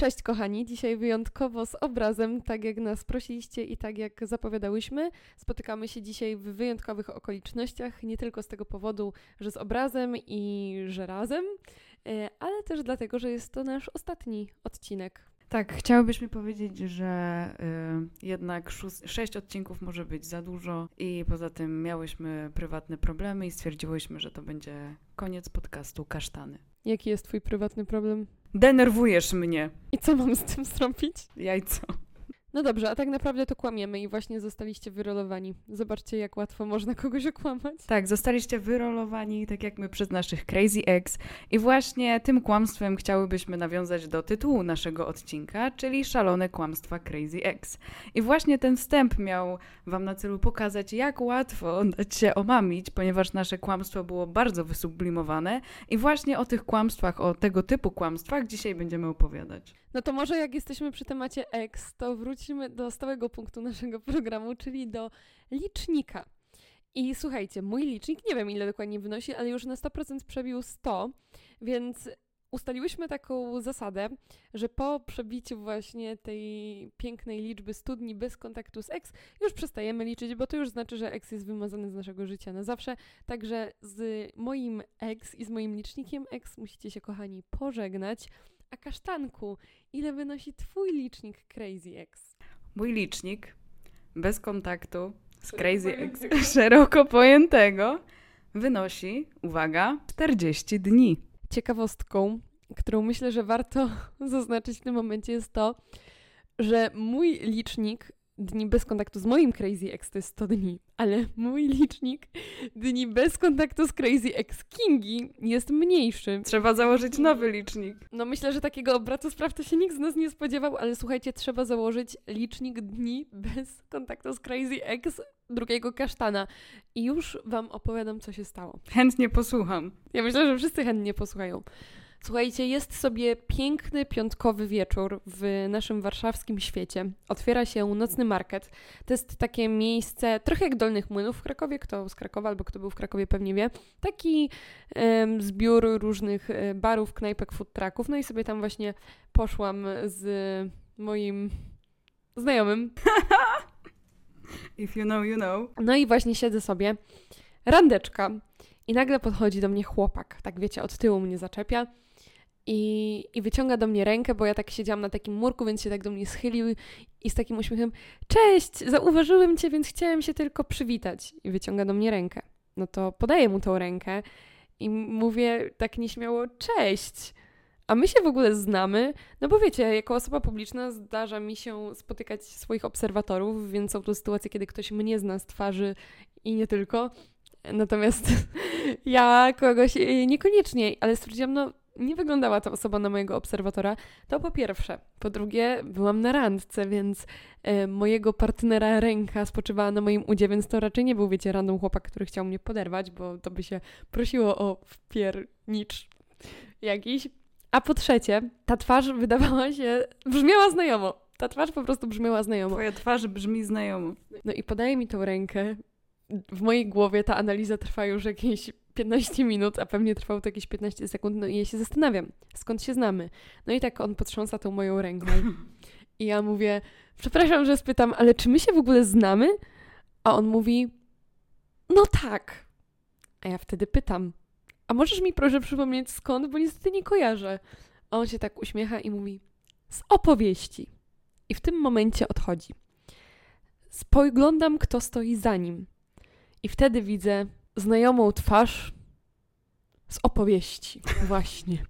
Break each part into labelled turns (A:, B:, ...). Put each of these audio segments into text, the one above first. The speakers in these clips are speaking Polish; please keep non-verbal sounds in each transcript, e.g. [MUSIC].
A: Cześć kochani, dzisiaj wyjątkowo z obrazem, tak jak nas prosiliście i tak jak zapowiadałyśmy. Spotykamy się dzisiaj w wyjątkowych okolicznościach, nie tylko z tego powodu, że z obrazem i że razem, e, ale też dlatego, że jest to nasz ostatni odcinek.
B: Tak, chciałabyś mi powiedzieć, że y, jednak szóst, sześć odcinków może być za dużo i poza tym miałyśmy prywatne problemy i stwierdziłyśmy, że to będzie koniec podcastu Kasztany.
A: Jaki jest twój prywatny problem?
B: Denerwujesz mnie.
A: I co mam z tym zrobić?
B: Jajco.
A: No dobrze, a tak naprawdę to kłamiemy i właśnie zostaliście wyrolowani. Zobaczcie, jak łatwo można kogoś okłamać.
B: Tak, zostaliście wyrolowani, tak jak my, przez naszych Crazy Ex. I właśnie tym kłamstwem chciałybyśmy nawiązać do tytułu naszego odcinka, czyli Szalone Kłamstwa Crazy Ex. I właśnie ten wstęp miał Wam na celu pokazać, jak łatwo dać się omamić, ponieważ nasze kłamstwo było bardzo wysublimowane. I właśnie o tych kłamstwach, o tego typu kłamstwach dzisiaj będziemy opowiadać.
A: No to może jak jesteśmy przy temacie X, to wrócimy do stałego punktu naszego programu, czyli do licznika. I słuchajcie, mój licznik, nie wiem ile dokładnie wynosi, ale już na 100% przebił 100, więc ustaliłyśmy taką zasadę, że po przebiciu właśnie tej pięknej liczby 100 dni bez kontaktu z ex, już przestajemy liczyć, bo to już znaczy, że ex jest wymazany z naszego życia na zawsze. Także z moim ex i z moim licznikiem ex musicie się, kochani, pożegnać. A kasztanku, ile wynosi twój licznik Crazy X?
B: Mój licznik bez kontaktu z Crazy X [LAUGHS] szeroko pojętego wynosi, uwaga, 40 dni.
A: Ciekawostką, którą myślę, że warto [LAUGHS] zaznaczyć w tym momencie jest to, że mój licznik dni bez kontaktu z moim Crazy X to jest 100 dni, ale mój licznik dni bez kontaktu z Crazy X Kingi jest mniejszy.
B: Trzeba założyć nowy licznik.
A: No myślę, że takiego obratu spraw to się nikt z nas nie spodziewał, ale słuchajcie, trzeba założyć licznik dni bez kontaktu z Crazy X drugiego kasztana. I już wam opowiadam, co się stało.
B: Chętnie posłucham.
A: Ja myślę, że wszyscy chętnie posłuchają. Słuchajcie, jest sobie piękny piątkowy wieczór w naszym warszawskim świecie. Otwiera się nocny market. To jest takie miejsce, trochę jak Dolnych Młynów w Krakowie. Kto z Krakowa albo kto był w Krakowie pewnie wie. Taki um, zbiór różnych e, barów, knajpek, food trucków. No i sobie tam właśnie poszłam z moim znajomym. [LAUGHS]
B: If you know, you know.
A: No i właśnie siedzę sobie. Randeczka. I nagle podchodzi do mnie chłopak. Tak wiecie, od tyłu mnie zaczepia i, i wyciąga do mnie rękę, bo ja tak siedziałam na takim murku, więc się tak do mnie schylił i z takim uśmiechem Cześć, zauważyłem Cię, więc chciałem się tylko przywitać. I wyciąga do mnie rękę. No to podaję mu tą rękę i mówię tak nieśmiało Cześć. A my się w ogóle znamy, no bo wiecie, jako osoba publiczna zdarza mi się spotykać swoich obserwatorów, więc są to sytuacje, kiedy ktoś mnie zna z twarzy i nie tylko. Natomiast [LAUGHS] ja kogoś y, niekoniecznie, ale stwierdziłam, no nie wyglądała ta osoba na mojego obserwatora, to po pierwsze. Po drugie, byłam na randce, więc e, mojego partnera ręka spoczywała na moim udzie, więc to raczej nie był, wiecie, random chłopak, który chciał mnie poderwać, bo to by się prosiło o wpiernicz jakiś. A po trzecie, ta twarz wydawała się, brzmiała znajomo. Ta twarz po prostu brzmiała znajomo.
B: Twoja twarz brzmi znajomo.
A: No i podaje mi tą rękę. W mojej głowie ta analiza trwa już jakieś 15 minut, a pewnie trwało to jakieś 15 sekund, no i ja się zastanawiam, skąd się znamy. No i tak on potrząsa tą moją ręką. I ja mówię, przepraszam, że spytam, ale czy my się w ogóle znamy? A on mówi, no tak. A ja wtedy pytam, a możesz mi proszę przypomnieć skąd, bo niestety nie kojarzę. A on się tak uśmiecha i mówi, z opowieści. I w tym momencie odchodzi. Spoglądam, kto stoi za nim. I wtedy widzę znajomą twarz z opowieści. Właśnie.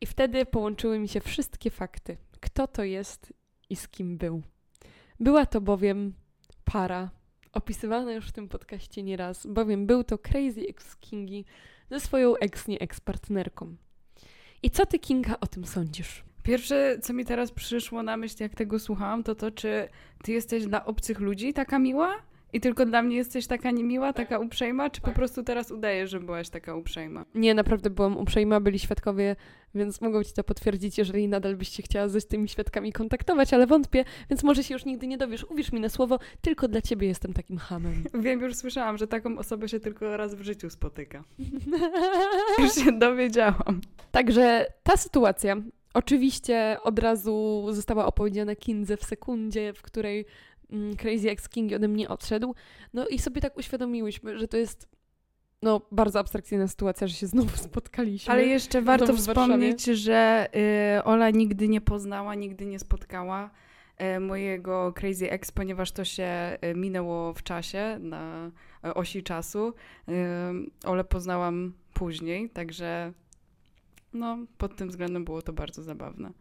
A: I wtedy połączyły mi się wszystkie fakty. Kto to jest i z kim był. Była to bowiem para, opisywana już w tym podcaście nieraz, bowiem był to Crazy Ex Kingi ze swoją ex nie ex partnerką. I co ty, Kinga, o tym sądzisz?
B: Pierwsze, co mi teraz przyszło na myśl, jak tego słuchałam, to to, czy ty jesteś dla obcych ludzi taka miła? I tylko dla mnie jesteś taka niemiła, taka uprzejma, czy po prostu teraz udajesz, że byłaś taka uprzejma?
A: Nie, naprawdę byłam uprzejma, byli świadkowie, więc mogą ci to potwierdzić, jeżeli nadal byś się chciała ze z tymi świadkami kontaktować, ale wątpię, więc może się już nigdy nie dowiesz. Uwierz mi na słowo, tylko dla ciebie jestem takim hamem. [LAUGHS]
B: Wiem, już słyszałam, że taką osobę się tylko raz w życiu spotyka. [LAUGHS] już się dowiedziałam.
A: Także ta sytuacja Oczywiście od razu została opowiedziana Kindze w sekundzie, w której Crazy Ex King ode mnie odszedł. No i sobie tak uświadomiłyśmy, że to jest no, bardzo abstrakcyjna sytuacja, że się znowu [LAUGHS] spotkaliśmy.
B: Ale jeszcze warto wspomnieć, że y, Ola nigdy nie poznała, nigdy nie spotkała y, mojego Crazy Ex, ponieważ to się y, minęło w czasie, na y, osi czasu. Y, Ole poznałam później, także no, pod tym względem było to bardzo zabawne.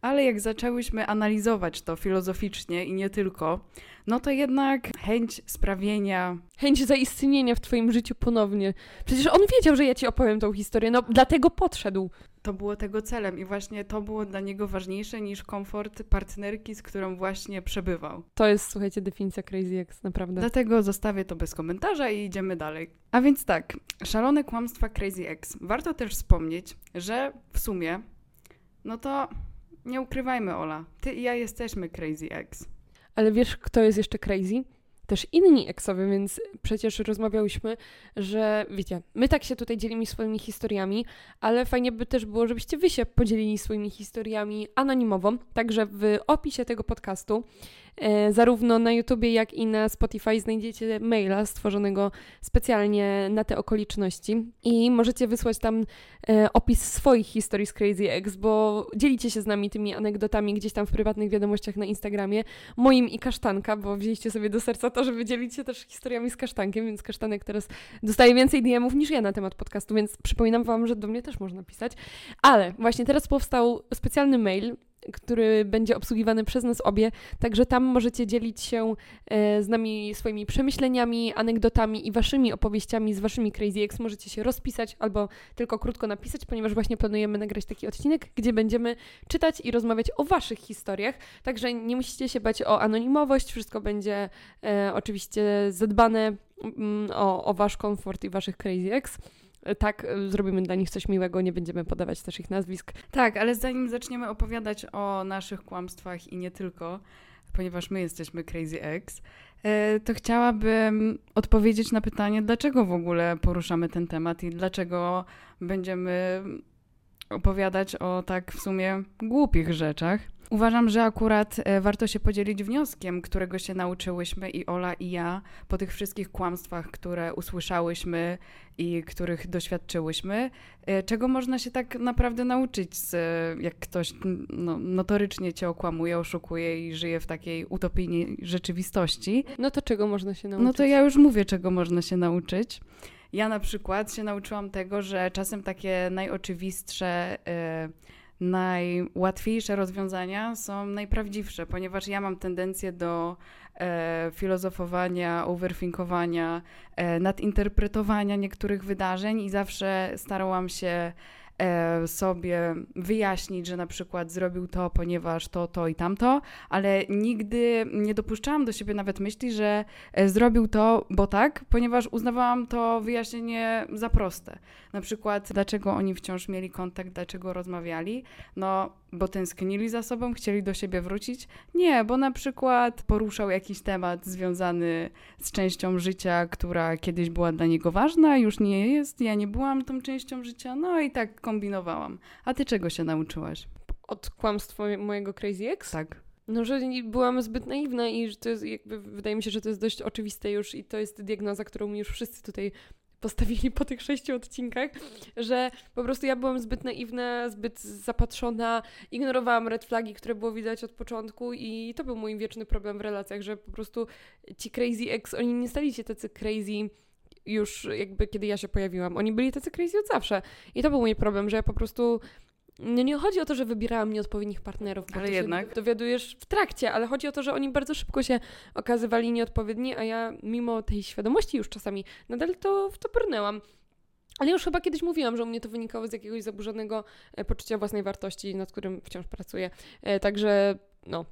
B: Ale jak zaczęłyśmy analizować to filozoficznie i nie tylko, no to jednak chęć sprawienia
A: Chęć zaistnienia w twoim życiu ponownie. Przecież on wiedział, że ja ci opowiem tą historię, no dlatego podszedł.
B: to było tego celem i właśnie to było dla niego ważniejsze niż komfort partnerki, z którą właśnie przebywał.
A: To jest, słuchajcie, definicja Crazy Ex, naprawdę.
B: Dlatego zostawię to bez komentarza i idziemy dalej. A więc tak, szalone kłamstwa Crazy Ex. Warto też wspomnieć, że w sumie, no to nie ukrywajmy Ola, ty i ja jesteśmy Crazy Ex.
A: Ale wiesz, kto jest jeszcze crazy? Też inni eksowie, więc przecież rozmawiałyśmy, że wiecie, my tak się tutaj dzielimy swoimi historiami, ale fajnie by też było, żebyście wy się podzielili swoimi historiami anonimowo. Także w opisie tego podcastu, zarówno na YouTubie, jak i na Spotify, znajdziecie maila stworzonego specjalnie na te okoliczności i możecie wysłać tam e, opis swoich historii z Crazy Ex, bo dzielicie się z nami tymi anegdotami gdzieś tam w prywatnych wiadomościach na Instagramie moim i kasztanka, bo wzięliście sobie do serca to, żeby dzielić się też historiami z kasztankiem, więc kasztanek teraz dostaje więcej DM-ów niż ja na temat podcastu, więc przypominam Wam, że do mnie też można pisać. Ale właśnie teraz powstał specjalny mail, który będzie obsługiwany przez nas obie, także tam możecie dzielić się e, z nami swoimi przemyśleniami, anegdotami i waszymi opowieściami z waszymi Crazy Ex. Możecie się rozpisać albo tylko krótko napisać, ponieważ właśnie planujemy nagrać taki odcinek, gdzie będziemy czytać i rozmawiać o waszych historiach. Także nie musicie się bać o anonimowość, wszystko będzie e, oczywiście zadbane mm, o, o wasz komfort i waszych Crazy Ex. Tak, e, zrobimy dla nich coś miłego, nie będziemy podawać też ich nazwisk.
B: Tak, ale zanim zaczniemy opowiadać o naszych kłamstwach i nie tylko, ponieważ my jesteśmy Crazy Ex, e, to chciałabym odpowiedzieć na pytanie, dlaczego w ogóle poruszamy ten temat i dlaczego będziemy opowiadać o tak w sumie głupich rzeczach. Uważam, że akurat e, warto się podzielić wnioskiem, którego się nauczyłyśmy i Ola i ja po tych wszystkich kłamstwach, które usłyszałyśmy i których doświadczyłyśmy, e, czego można się tak naprawdę nauczyć, z, jak ktoś no, notorycznie cię okłamuje, oszukuje i żyje w takiej utopijnej rzeczywistości.
A: No to czego można się nauczyć?
B: No to ja już mówię, czego można się nauczyć. Ja na przykład się nauczyłam tego, że czasem takie najoczywistsze, y, najłatwiejsze rozwiązania są najprawdziwsze, ponieważ ja mam tendencję do e, filozofowania, overthinkowania, e, nadinterpretowania niektórych wydarzeń i zawsze starałam się sobie wyjaśnić, że na przykład zrobił to, ponieważ to, to i tamto, ale nigdy nie dopuszczałam do siebie nawet myśli, że e, zrobił to, bo tak, ponieważ uznawałam to wyjaśnienie za proste. Na przykład, dlaczego oni wciąż mieli kontakt, dlaczego rozmawiali? No, bo tęsknili za sobą, chcieli do siebie wrócić? Nie, bo na przykład poruszał jakiś temat związany z częścią życia, która kiedyś była dla niego ważna, już nie jest, ja nie byłam tą częścią życia, no i tak kombinowałam. A ty czego się nauczyłaś?
A: Od kłamstwa mojego Crazy Ex?
B: Tak.
A: No, że byłam zbyt naiwna i że to jest jakby, wydaje mi się, że to jest dość oczywiste już i to jest diagnoza, którą mi już wszyscy tutaj postawili po tych sześciu odcinkach, że po prostu ja byłam zbyt naiwna, zbyt zapatrzona, ignorowałam red flagi, które było widać od początku i to był mój wieczny problem w relacjach, że po prostu ci crazy ex, oni nie stali się tacy crazy już jakby kiedy ja się pojawiłam. Oni byli tacy crazy od zawsze. I to był mój problem, że ja po prostu no nie chodzi o to, że wybierałam nieodpowiednich partnerów, bo
B: Ale
A: to
B: jednak.
A: się dowiadujesz w trakcie, ale chodzi o to, że oni bardzo szybko się okazywali nieodpowiedni, a ja mimo tej świadomości już czasami nadal to w to brnęłam. Ale już chyba kiedyś mówiłam, że u mnie to wynikało z jakiegoś zaburzonego e, poczucia własnej wartości, nad którym wciąż pracuję. E, Także no,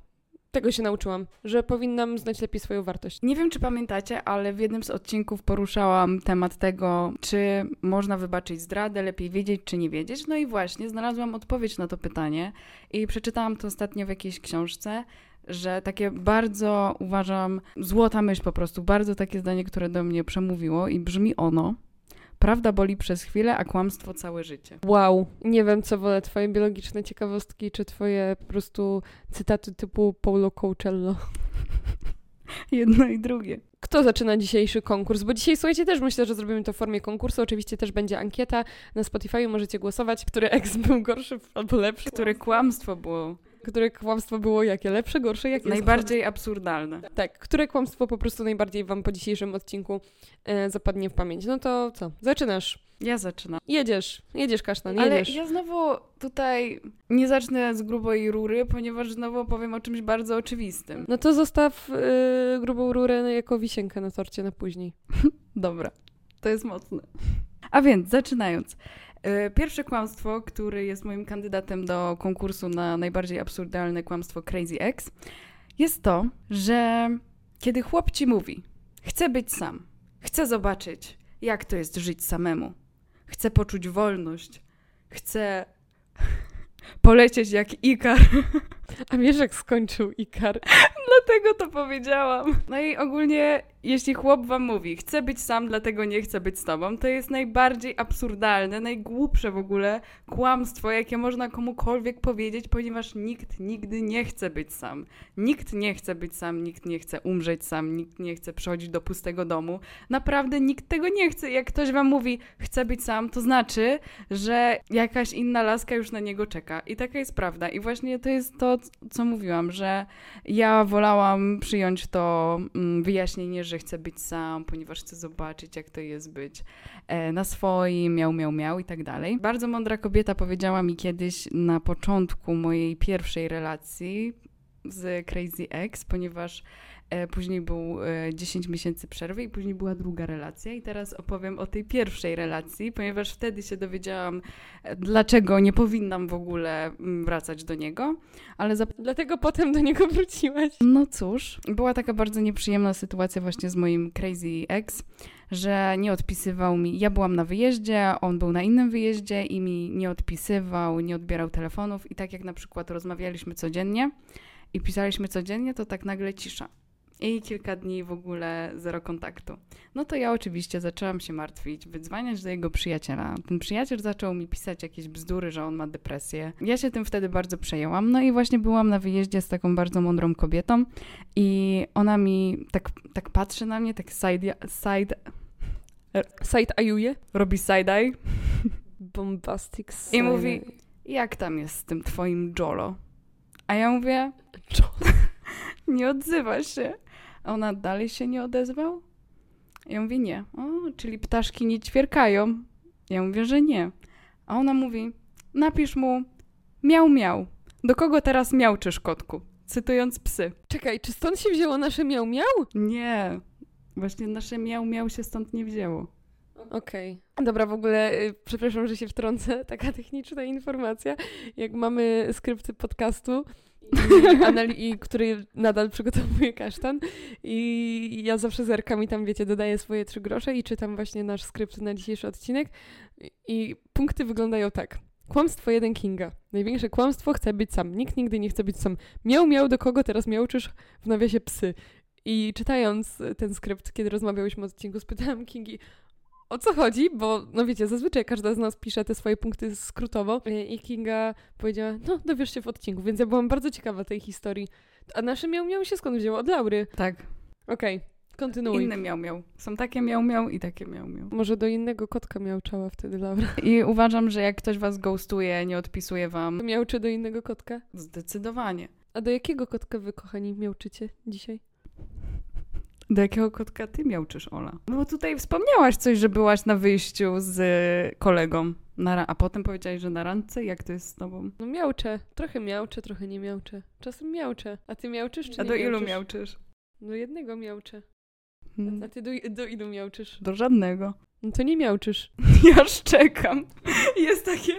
A: tego się nauczyłam, że powinnam znać lepiej swoją wartość.
B: Nie wiem, czy pamiętacie, ale w jednym z odcinków poruszałam temat tego, czy można wybaczyć zdradę, lepiej wiedzieć, czy nie wiedzieć. No i właśnie, znalazłam odpowiedź na to pytanie i przeczytałam to ostatnio w jakiejś książce, że takie bardzo, uważam, złota myśl po prostu, bardzo takie zdanie, które do mnie przemówiło i brzmi ono. Prawda boli przez chwilę, a kłamstwo całe życie.
A: Wow. Nie wiem, co wolę, twoje biologiczne ciekawostki, czy twoje po prostu cytaty typu Paulo Coachello. [LAUGHS]
B: Jedno i drugie.
A: Kto zaczyna dzisiejszy konkurs? Bo dzisiaj, słuchajcie, też myślę, że zrobimy to w formie konkursu. Oczywiście też będzie ankieta. Na Spotify możecie głosować, który ex był gorszy albo lepszy.
B: Które kłamstwo było
A: Które kłamstwo było jakie? Lepsze, gorsze? Jakie
B: najbardziej absurdalne.
A: Tak, które kłamstwo po prostu najbardziej wam po dzisiejszym odcinku e, zapadnie w pamięć? No to co? Zaczynasz.
B: Ja zaczynam.
A: Jedziesz, jedziesz kasztan,
B: Ale
A: jedziesz.
B: ja znowu tutaj nie zacznę z grubej rury, ponieważ znowu opowiem o czymś bardzo oczywistym.
A: No to zostaw y, grubą rurę jako wisienkę na torcie na później. [LAUGHS]
B: Dobra, to jest mocne. A więc, zaczynając. E, Pierwsze kłamstwo, który jest moim kandydatem do konkursu na najbardziej absurdalne kłamstwo Crazy X, jest to, że kiedy chłop ci mówi, chcę być sam, chcę zobaczyć, jak to jest żyć samemu, chcę poczuć wolność, chcę [LAUGHS] polecieć jak Ikar, [LAUGHS]
A: A wiesz, skończył Ikar? [LAUGHS]
B: dlatego to powiedziałam. No i ogólnie, jeśli chłop wam mówi, chcę być sam, dlatego nie chcę być z tobą, to jest najbardziej absurdalne, najgłupsze w ogóle kłamstwo, jakie można komukolwiek powiedzieć, ponieważ nikt nigdy nie chce być sam. Nikt nie chce być sam, nikt nie chce umrzeć sam, nikt nie chce przychodzić do pustego domu. Naprawdę nikt tego nie chce. Jak ktoś wam mówi, chcę być sam, to znaczy, że jakaś inna laska już na niego czeka. I taka jest prawda. I właśnie to jest to, co mówiłam, że ja wolałam przyjąć to mm, wyjaśnienie, że chcę być sam, ponieważ chcę zobaczyć, jak to jest być e, na swoim, miał, miał, miał i tak dalej. Bardzo mądra kobieta powiedziała mi kiedyś na początku mojej pierwszej relacji z Crazy Ex, ponieważ później był e, 10 miesięcy przerwy i później była druga relacja i teraz opowiem o tej pierwszej relacji, ponieważ wtedy się dowiedziałam, e, dlaczego nie powinnam w ogóle mm, wracać do niego, ale
A: Dlatego potem do niego wróciłaś.
B: no cóż, była taka bardzo nieprzyjemna sytuacja właśnie z moim crazy ex, że nie odpisywał mi. Ja byłam na wyjeździe, on był na innym wyjeździe i mi nie odpisywał, nie odbierał telefonów. I tak jak na przykład rozmawialiśmy codziennie i pisaliśmy codziennie, to tak nagle cisza. I kilka dni w ogóle zero kontaktu. No to ja oczywiście zaczęłam się martwić, wydzwaniać do jego przyjaciela. Ten przyjaciel zaczął mi pisać jakieś bzdury, że on ma depresję. Ja się tym wtedy bardzo przejęłam. No i właśnie byłam na wyjeździe z taką bardzo mądrą kobietą i ona mi tak, tak patrzy na mnie, tak side, side
A: Side ajuje.
B: robi side-eye
A: Bombastic
B: i
A: side.
B: mówi, jak tam jest z tym twoim Jolo? A ja mówię, [LAUGHS] nie odzywa się. A ona dalej się nie odezwał? Ja mówię, nie. O, czyli ptaszki nie ćwierkają. Ja mówię, że nie. A ona mówi, napisz mu, miał, miał. Do kogo teraz miałczysz, kotku? Cytując psy.
A: Czekaj, czy stąd się wzięło nasze miał miał?
B: Nie. Właśnie nasze miał, miał się stąd nie wzięło.
A: Okej. Dobra, w ogóle y, przepraszam, że się wtrącę. [LAUGHS] Taka techniczna informacja. Jak mamy skrypty podcastu, i, i który nadal przygotowuje kasztan i ja zawsze zerkam i tam, wiecie, dodaję swoje trzy grosze i czytam właśnie nasz skrypt na dzisiejszy odcinek i, punkty wyglądają tak. Kłamstwo jeden Kinga. Największe kłamstwo chce być sam. Nikt nigdy nie chce być sam. Miał, miał do kogo teraz miałczysz w nawiasie psy. I czytając ten skrypt, kiedy rozmawiałyśmy o odcinku, spytałam Kingi, o co chodzi, bo no wiecie, zazwyczaj każda z nas pisze te swoje punkty skrótowo y, i Kinga powiedziała, no dowiesz się w odcinku, więc ja byłam bardzo ciekawa tej historii. A nasze miał miał się skąd wzięło? Od Laury.
B: Tak.
A: Okej, kontynuuj.
B: Inne miał, miał. Są takie miał, miał i takie miał, miał.
A: Może do innego kotka miałczała wtedy Laura.
B: I uważam, że jak ktoś was ghostuje, nie odpisuje wam,
A: Miałczy do innego kotka?
B: zdecydowanie.
A: A do jakiego kotka wy, kochani, miałczycie dzisiaj?
B: Do jakiego kotka ty miałczysz, Ola? No bo tutaj wspomniałaś coś, że byłaś na wyjściu z kolegą, na a potem powiedziałaś, że na randce. Jak to jest z tobą?
A: No miałczę. Trochę miałczę, trochę nie miałczę. Czasem miałczę. A ty miałczysz czy
B: A
A: nie
B: do ilu
A: miałczysz? Do jednego miałczę.
B: Hmm,
A: A ty do, do ilu miałczysz?
B: Do żadnego.
A: No to nie miałczysz. [LAUGHS]
B: Ja szczekam. [LAUGHS] Jest takie...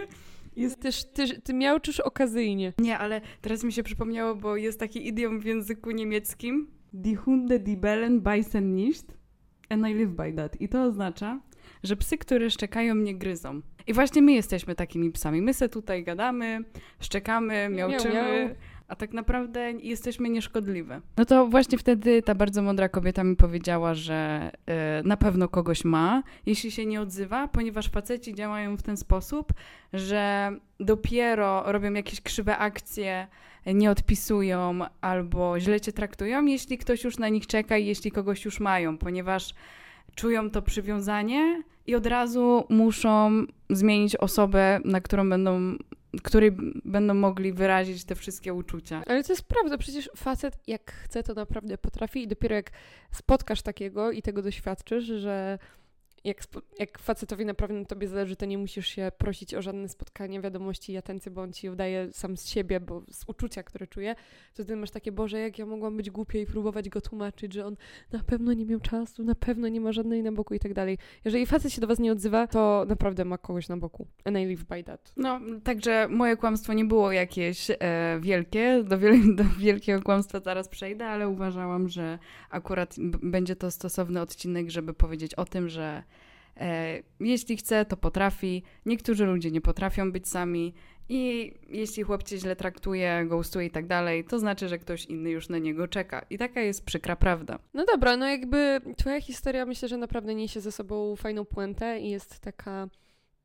B: Jest...
A: Tyż, ty, ty miałczysz okazyjnie.
B: Nie, ale teraz mi się przypomniało, bo jest taki idiom w języku niemieckim. Die Hunde, die bellen, beißen nicht. And I live by that. I to oznacza, że psy, które szczekają, nie gryzą. I właśnie my jesteśmy takimi psami. My se tutaj gadamy, szczekamy, miauczymy,
A: miau.
B: A tak naprawdę jesteśmy nieszkodliwe. No to właśnie wtedy ta bardzo mądra kobieta mi powiedziała, że y, na pewno kogoś ma, jeśli się nie odzywa, ponieważ faceci działają w ten sposób, że dopiero robią jakieś krzywe akcje, nie odpisują albo źle cię traktują, jeśli ktoś już na nich czeka i jeśli kogoś już mają, ponieważ czują to przywiązanie i od razu muszą zmienić osobę, na którą będą której będą mogli wyrazić te wszystkie uczucia.
A: Ale to jest prawda, przecież facet jak chce, to naprawdę potrafi i dopiero jak spotkasz takiego i tego doświadczysz, że jak, jak facetowi naprawdę na tobie zależy, to nie musisz się prosić o żadne spotkanie, wiadomości i atencję, bo on ci udaje sam z siebie, bo z uczucia, które czuje, to ty masz takie, Boże, jak ja mogłam być głupia i próbować go tłumaczyć, że on na pewno nie miał czasu, na pewno nie ma żadnej na boku i tak dalej. Jeżeli facet się do was nie odzywa, to naprawdę ma kogoś na boku. And I live by that.
B: No, także moje kłamstwo nie było jakieś e, wielkie, do, wiel [LAUGHS] do wielkiego kłamstwa zaraz przejdę, ale uważałam, że akurat będzie to stosowny odcinek, żeby powiedzieć o tym, że jeśli chce, to potrafi. Niektórzy ludzie nie potrafią być sami. I jeśli chłop cię źle traktuje, ghostuje i tak dalej, to znaczy, że ktoś inny już na niego czeka. I taka jest przykra prawda.
A: No dobra, no jakby twoja historia myślę, że naprawdę niesie ze sobą fajną puentę i jest taka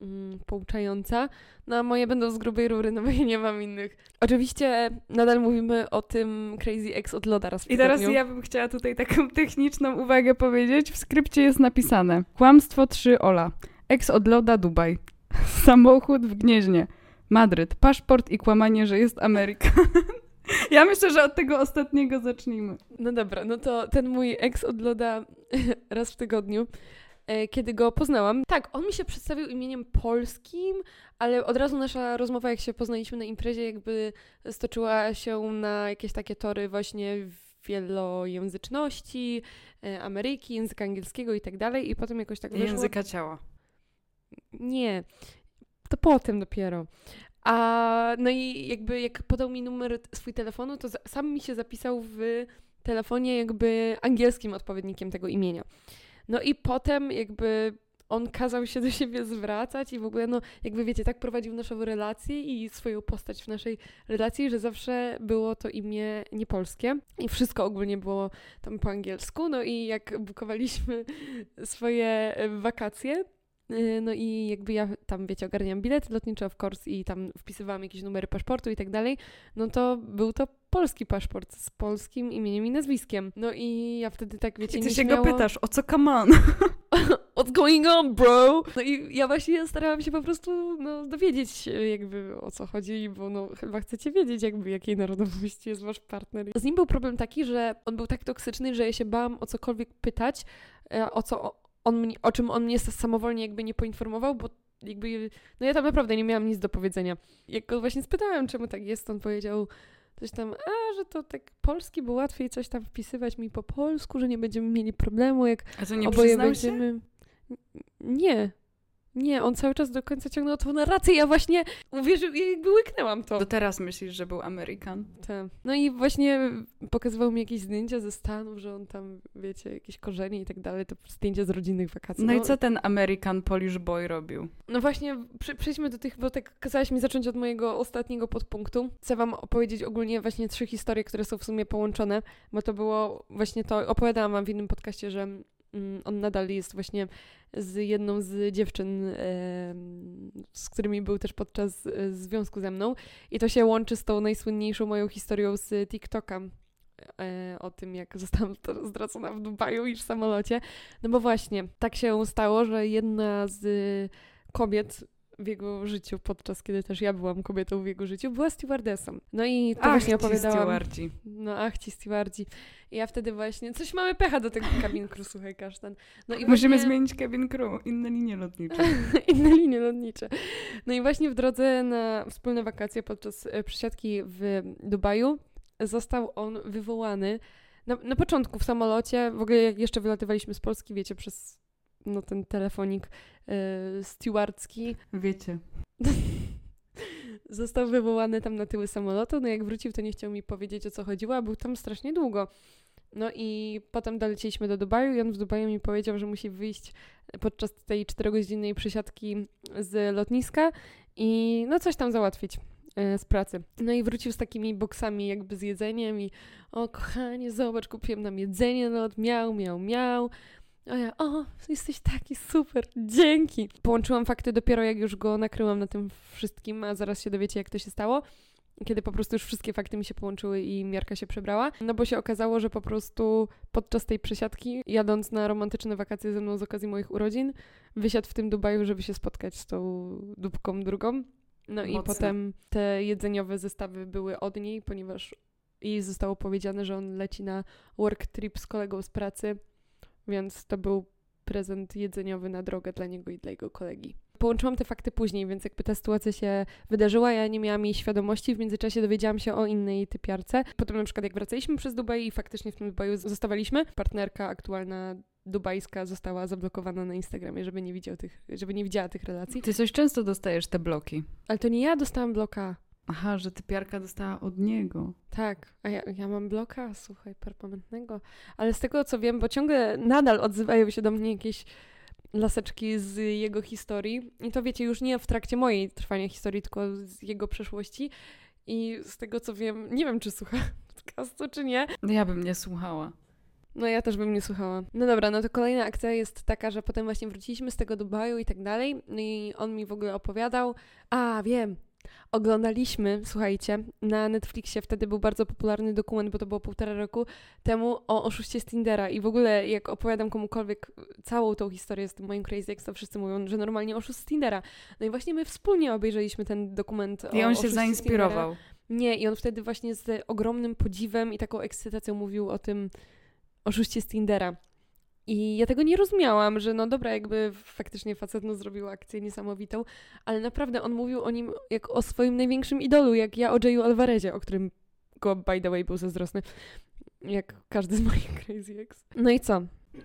A: mm, pouczająca. No a moje będą z grubej rury, no bo ja nie mam innych. Oczywiście nadal mówimy o tym Crazy Ex od Loda raz w
B: I teraz ja bym chciała tutaj taką [LAUGHS] techniczną uwagę powiedzieć. W skrypcie jest napisane Kłamstwo 3 Ola. Ex od Loda Dubaj. [LAUGHS] Samochód w Gnieźnie. Madryt. Paszport i kłamanie, że jest Ameryka. [LAUGHS] Ja myślę, że od tego ostatniego zacznijmy.
A: No dobra, no to ten mój ex od Loda raz w tygodniu kiedy go poznałam. Tak, on mi się przedstawił imieniem polskim, ale od razu nasza rozmowa, jak się poznaliśmy na imprezie, jakby stoczyła się na jakieś takie tory właśnie wielojęzyczności, e, Ameryki, języka angielskiego i tak dalej. I potem jakoś tak wyszło...
B: Języka ciała.
A: Nie, to potem dopiero. A no i jakby jak podał mi numer swój telefonu, to sam mi się zapisał w telefonie jakby angielskim odpowiednikiem tego imienia. No i potem jakby on kazał się do siebie zwracać i w ogóle, no jakby wiecie, tak prowadził naszą relację i swoją postać w naszej relacji, że zawsze było to imię niepolskie i wszystko ogólnie było tam po angielsku. No i jak bukowaliśmy [LAUGHS] swoje wakacje, y, no i jakby ja tam, wiecie, ogarniam bilet lotniczy, of course, i tam wpisywałam jakieś numery paszportu i tak dalej, no to był to polski paszport z polskim imieniem i nazwiskiem. No i ja wtedy tak, wiecie,
B: I
A: ty
B: się
A: śmiało...
B: go pytasz, o co come on? [LAUGHS]
A: What's going on, bro? No i ja właśnie starałam się po prostu no, dowiedzieć jakby o co chodzi, bo no chyba chcecie wiedzieć jakby jakiej narodowości jest wasz partner. Z nim był problem taki, że on był tak toksyczny, że ja się bałam o cokolwiek pytać, e, o co on, o czym on mnie samowolnie jakby nie poinformował, bo jakby, no ja tam naprawdę nie miałam nic do powiedzenia. Jak go właśnie spytałem, czemu tak jest, on powiedział, coś tam, a, że to tak polski, bo łatwiej coś tam wpisywać mi po polsku, że nie będziemy mieli problemu, jak
B: a to nie oboje będziemy... Się?
A: Nie. Nie, on cały czas do końca ciągnął tą narrację. Ja właśnie uwierzył i jakby łyknęłam to.
B: Do teraz myślisz, że był Amerykan?
A: Tak. No i właśnie pokazywał mi jakieś zdjęcia ze Stanów, że on tam, wiecie, jakieś korzenie i tak dalej, to zdjęcia z rodzinnych wakacji.
B: No, no i co ten American Polish Boy robił?
A: No właśnie, przejdźmy do tych, bo tak kazałaś mi zacząć od mojego ostatniego podpunktu. Chcę wam opowiedzieć ogólnie właśnie trzy historie, które są w sumie połączone, bo to było właśnie to, opowiadałam wam w innym podcaście, że Mm, on nadal jest właśnie z jedną z dziewczyn, z którymi był też podczas e, związku ze mną. I to się łączy z tą najsłynniejszą moją historią z TikToka. E, o tym, jak zostałam [LAUGHS] zdradzona w Dubaju i w samolocie. No bo właśnie, tak się stało, że jedna z kobiet w jego życiu, podczas kiedy też ja byłam kobietą w jego życiu, była stewardessą. No i to ach, właśnie opowiadałam.
B: stewardzi.
A: No ach, ci stewardzi. I ja wtedy właśnie, coś mamy pecha do tego cabin crew, słuchaj, kasztan. No
B: i Musimy właśnie... zmienić cabin crew, inne linie lotnicze. [LAUGHS]
A: inne linie lotnicze. No i właśnie w drodze na wspólne wakacje podczas e, przesiadki w Dubaju został on wywołany na, na początku w samolocie, w ogóle jak jeszcze wylatywaliśmy z Polski, wiecie, przez no, ten telefonik yy, stewardski.
B: Wiecie. [LAUGHS]
A: Został wywołany tam na tyły samolotu, no jak wrócił, to nie chciał mi powiedzieć o co chodziło, a był tam strasznie długo. No i potem dolecieliśmy do Dubaju i on w Dubaju mi powiedział, że musi wyjść podczas tej czterogodzinnej przesiadki z lotniska i no coś tam załatwić e, z pracy. No i wrócił z takimi boksami jakby z jedzeniem i o kochanie, zobacz, kupiłem nam jedzenie, no miał, miał, miał. A ja, o, jesteś taki super, dzięki. Połączyłam fakty dopiero jak już go nakryłam na tym wszystkim, a zaraz się dowiecie, jak to się stało. Kiedy po prostu już wszystkie fakty mi się połączyły i miarka się przebrała. No bo się okazało, że po prostu podczas tej przesiadki, jadąc na romantyczne wakacje ze mną z okazji moich urodzin, wysiadł w tym Dubaju, żeby się spotkać z tą dupką drugą. No i
B: Mocne.
A: potem te jedzeniowe zestawy były od niej, ponieważ jej zostało powiedziane, że on leci na work trip z kolegą z pracy, więc to był prezent jedzeniowy na drogę dla niego i dla jego kolegi. Połączyłam te fakty później, więc jakby ta sytuacja się wydarzyła, ja nie miałam jej świadomości, w międzyczasie dowiedziałam się o innej typiarce. Potem na przykład jak wracaliśmy przez Dubaj i faktycznie w tym Dubaju zostawaliśmy, partnerka aktualna dubajska została zablokowana na Instagramie, żeby nie widział tych, żeby nie widziała tych relacji.
B: Ty coś często dostajesz te bloki.
A: Ale to nie ja dostałam bloka.
B: Aha, że ty piarka dostała od niego.
A: Tak, a ja, ja mam bloka, słuchaj, permanentnego. Ale z tego co wiem, bo ciągle nadal odzywają się do mnie jakieś laseczki z jego historii. I to wiecie, już nie w trakcie mojej trwania historii, tylko z jego przeszłości. I z tego co wiem, nie wiem czy słucha [LAUGHS] podcastu, czy nie.
B: Ja bym nie słuchała.
A: No ja też bym nie słuchała. No dobra, no to kolejna akcja jest taka, że potem właśnie wróciliśmy z tego Dubaju i tak dalej. No i on mi w ogóle opowiadał. A, wiem. Oglądaliśmy, słuchajcie, na Netflixie wtedy był bardzo popularny dokument, bo to było półtora roku temu, o oszuście z Tindera. I w ogóle, jak opowiadam komukolwiek całą tą historię z tym moim Crazy Ex, to wszyscy mówią, że normalnie oszust z Tindera. No i właśnie my wspólnie obejrzeliśmy ten dokument.
B: I on się zainspirował.
A: nie, i on wtedy właśnie z ogromnym podziwem i taką ekscytacją mówił o tym oszuście z Tindera. I ja tego nie rozumiałam, że no dobra, jakby faktycznie facet no, zrobił akcję niesamowitą, ale naprawdę on mówił o nim jak o swoim największym idolu, jak ja o Jayu Alvarezie, o którym go by the way był zazdrosny, jak każdy z moich [LAUGHS] Crazy Ex. No i co?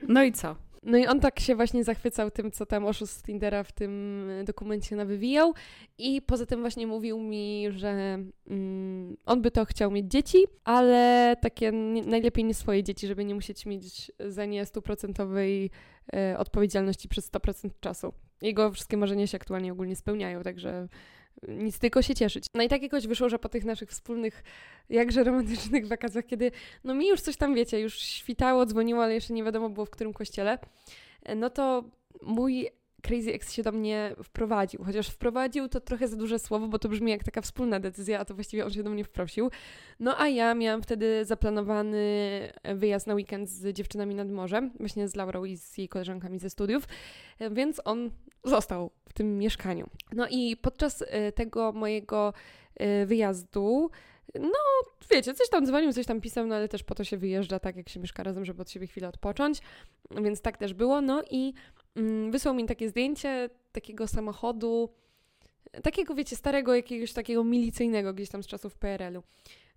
B: No i co?
A: No i on tak się właśnie zachwycał tym, co tam oszust Tindera w tym e, dokumencie nawywijał i poza tym właśnie mówił mi, że mm, on by to chciał mieć dzieci, ale takie nie, najlepiej nie swoje dzieci, żeby nie musieć mieć za nie stuprocentowej e, odpowiedzialności przez 100% czasu. Jego wszystkie marzenia się aktualnie ogólnie spełniają, także nic tylko się cieszyć. No i tak jakoś wyszło, że po tych naszych wspólnych, jakże romantycznych wakacjach, kiedy no mi już coś tam, wiecie, już świtało, dzwoniło, ale jeszcze nie wiadomo było w którym kościele, no to mój Crazy Ex się do mnie wprowadził. Chociaż wprowadził to trochę za duże słowo, bo to brzmi jak taka wspólna decyzja, a to właściwie on się do mnie wprosił. No a ja miałam wtedy zaplanowany wyjazd na weekend z dziewczynami nad morze, właśnie z Laurą i z jej koleżankami ze studiów, więc on został w tym mieszkaniu. No i podczas e, tego mojego e, wyjazdu no, wiecie, coś tam dzwonił, coś tam pisał, no ale też po to się wyjeżdża, tak jak się mieszka razem, żeby od siebie chwilę odpocząć, więc tak też było. No i wysłał mi takie zdjęcie takiego samochodu, takiego, wiecie, starego, jakiegoś takiego milicyjnego gdzieś tam z czasów PRL-u.